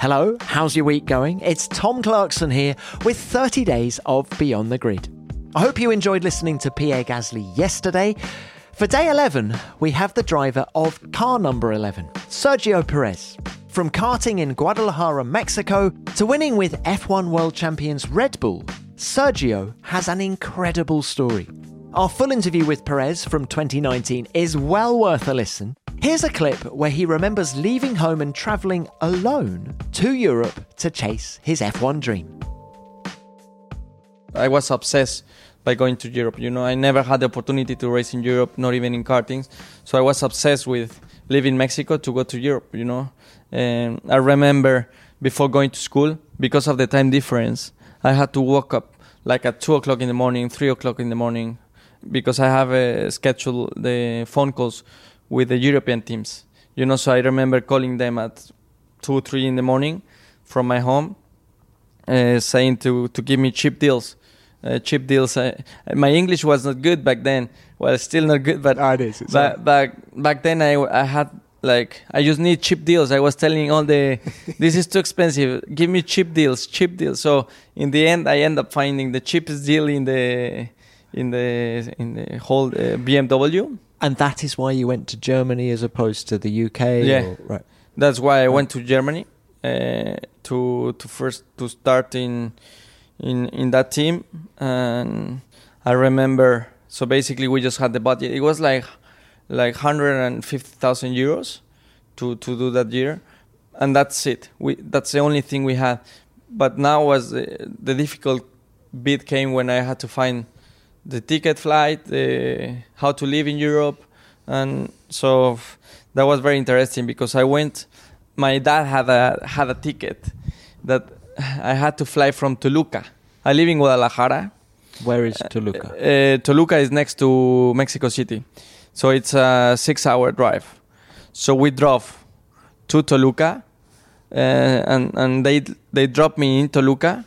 Hello, how's your week going? It's Tom Clarkson here with 30 days of Beyond the Grid. I hope you enjoyed listening to Pierre Gasly yesterday. For day 11, we have the driver of car number 11, Sergio Perez. From karting in Guadalajara, Mexico, to winning with F1 world champions Red Bull, Sergio has an incredible story. Our full interview with Perez from 2019 is well worth a listen. Here's a clip where he remembers leaving home and travelling alone to Europe to chase his F1 dream. I was obsessed by going to Europe. You know, I never had the opportunity to race in Europe, not even in kartings. So I was obsessed with leaving Mexico to go to Europe. You know, and I remember before going to school, because of the time difference, I had to wake up like at two o'clock in the morning, three o'clock in the morning, because I have a schedule the phone calls with the European teams. You know, so I remember calling them at two, three in the morning from my home, uh, saying to to give me cheap deals. Uh, cheap deals. I, my English was not good back then. Well, still not good, but Ah, it is, it's ba- back back then I, I had like I just need cheap deals. I was telling all the this is too expensive. Give me cheap deals, cheap deals. So in the end, I end up finding the cheapest deal in the in the in the whole uh, BMW. And that is why you went to Germany as opposed to the UK? Yeah. or- right. That's why I went to Germany uh, to to first to start in in in that team, and I remember. So basically, we just had the budget. It was like like hundred and fifty thousand euros to to do that year, and that's it. We that's the only thing we had. But now was the, the difficult bit came when I had to find the ticket flight, the, how to live in Europe, and so that was very interesting because I went. My dad had a had a ticket that I had to fly from Toluca. I live in Guadalajara. Where is Toluca? Uh, Toluca is next to Mexico City, so it's a six-hour drive. So we drove to Toluca, uh, and and they they dropped me in Toluca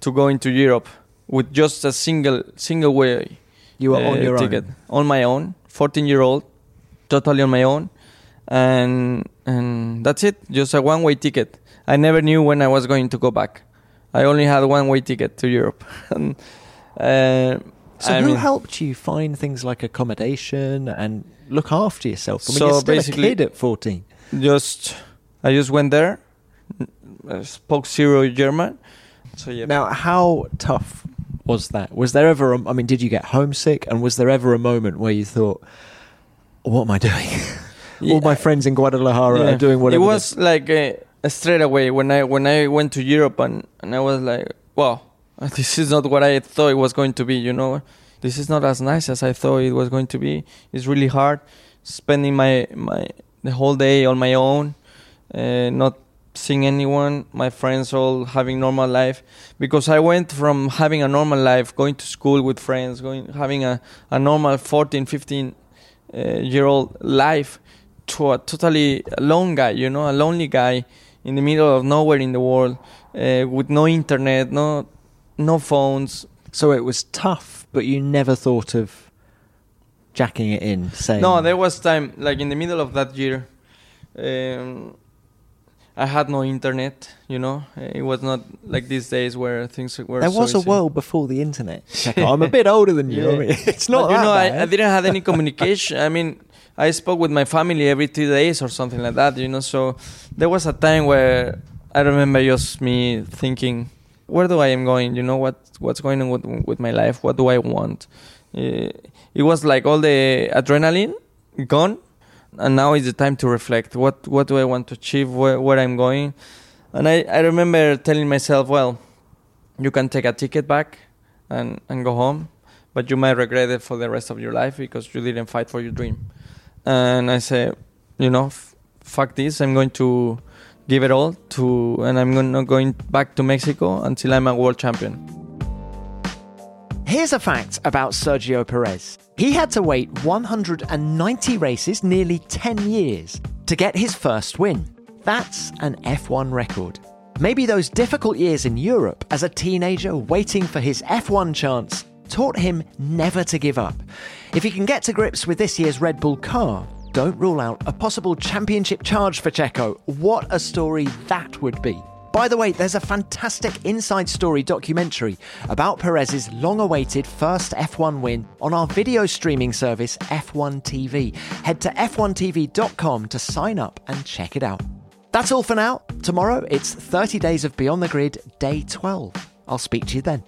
to go into Europe with just a single single way you were on uh, your ticket own. on my own, 14 year old, totally on my own, and and that's it, just a one way ticket. I never knew when I was going to go back. I only had one way ticket to Europe. and, uh, So I who mean- helped you find things like accommodation and look after yourself? I mean, So you're still a basically- kid at 14. just I just went there, uh, spoke zero German. So yeah, Now, how tough was that? Was there ever, a, I mean, did you get homesick? And was there ever a moment where you thought, what am I doing? All my friends in Guadalajara Yeah. are doing whatever. It was like uh, straight away when I when I went to Europe and and I was like, wow, this is not what I thought it was going to be. You know, this is not as nice as I thought it was going to be. It's really hard spending my my the whole day on my own, uh, not seeing anyone. My friends all having normal life because I went from having a normal life, going to school with friends, going having a a normal 14, 15 uh, year old life to a totally alone guy, you know, a lonely guy in the middle of nowhere in the world, uh, with no internet, no, no phones. so it was tough, but you never thought of jacking it in, saying, No, there was time, like in the middle of that year, um, I had no internet, you know. It was not like these days where things were. There so was a easy. world before the internet. I'm a bit older than you. I mean, it's not But, you know, I. I didn't have any communication. I mean, I spoke with my family every two days or something like that, you know. So there was a time where I remember just me thinking, where do I am going? You know, what what's going on with with my life? What do I want? Uh, it was like all the adrenaline gone, and now is the time to reflect. What what do I want to achieve? Where where I'm going? And I I remember telling myself, well, you can take a ticket back and and go home but you might regret it for the rest of your life because you didn't fight for your dream. And I say, you know, f- fuck this. I'm going to give it all to, and I'm not going back to Mexico until I'm a world champion. Here's a fact about Sergio Perez. He had to wait 190 races, nearly 10 years, to get his first win. That's an F1 record. Maybe those difficult years in Europe as a teenager waiting for his F1 chance taught him never to give up. If he can get to grips with this year's Red Bull car, don't rule out a possible championship charge for Checo. What a story that would be. By the way, there's a fantastic inside story documentary about Perez's long awaited first F1 win on our video streaming service F1 TV. Head to f1tv.com to sign up and check it out. That's all for now. Tomorrow, it's 30 days of Beyond the Grid, day 12. I'll speak to you then.